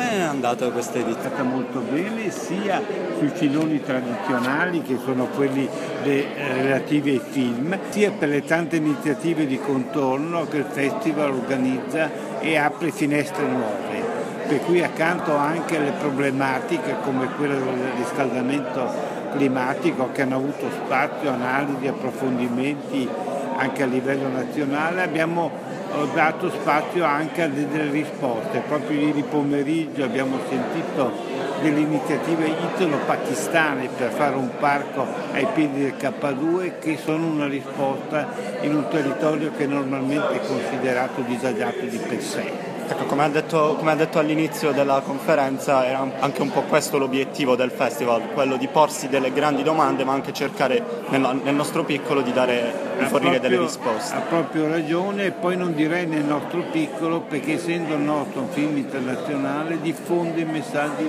Come è andata questa edizione? È andata molto bene sia sui filoni tradizionali che sono quelli de, eh, relativi ai film, sia per le tante iniziative di contorno che il festival organizza e apre finestre nuove. Per cui accanto anche alle problematiche come quella del riscaldamento climatico che hanno avuto spazio, analisi, approfondimenti anche a livello nazionale, abbiamo ho dato spazio anche a delle risposte. Proprio ieri pomeriggio abbiamo sentito delle iniziative italo-pakistane per fare un parco ai piedi del K2 che sono una risposta in un territorio che normalmente è considerato disagiato di per sé. Ecco, come ha, detto, come ha detto all'inizio della conferenza, era anche un po' questo l'obiettivo del festival, quello di porsi delle grandi domande, ma anche cercare nel, nel nostro piccolo di, dare, di fornire proprio, delle risposte. Ha proprio ragione, e poi non direi nel nostro piccolo, perché essendo il nostro un film internazionale diffonde messaggi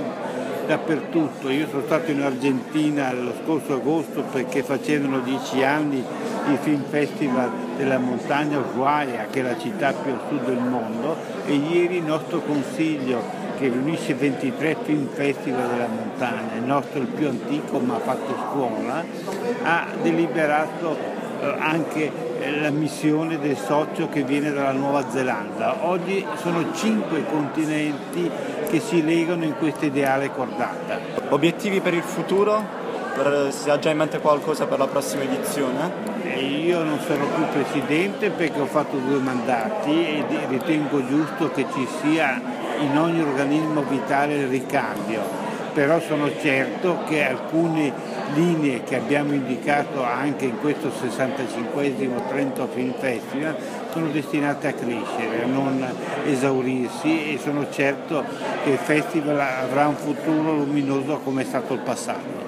dappertutto. Io sono stato in Argentina lo scorso agosto perché facevano dieci anni il Film Festival della montagna Ushuaia, che è la città più a sud del mondo, e ieri il nostro consiglio che riunisce 23 film festival della montagna, il nostro è il più antico ma ha fatto scuola, ha deliberato eh, anche la missione del socio che viene dalla Nuova Zelanda. Oggi sono cinque continenti che si legano in questa ideale cordata. Obiettivi per il futuro? Si ha già in mente qualcosa per la prossima edizione? Io non sarò più presidente perché ho fatto due mandati e ritengo giusto che ci sia in ogni organismo vitale il ricambio però sono certo che alcune linee che abbiamo indicato anche in questo 65 Trento Film Festival sono destinate a crescere, a non esaurirsi e sono certo che il festival avrà un futuro luminoso come è stato il passato.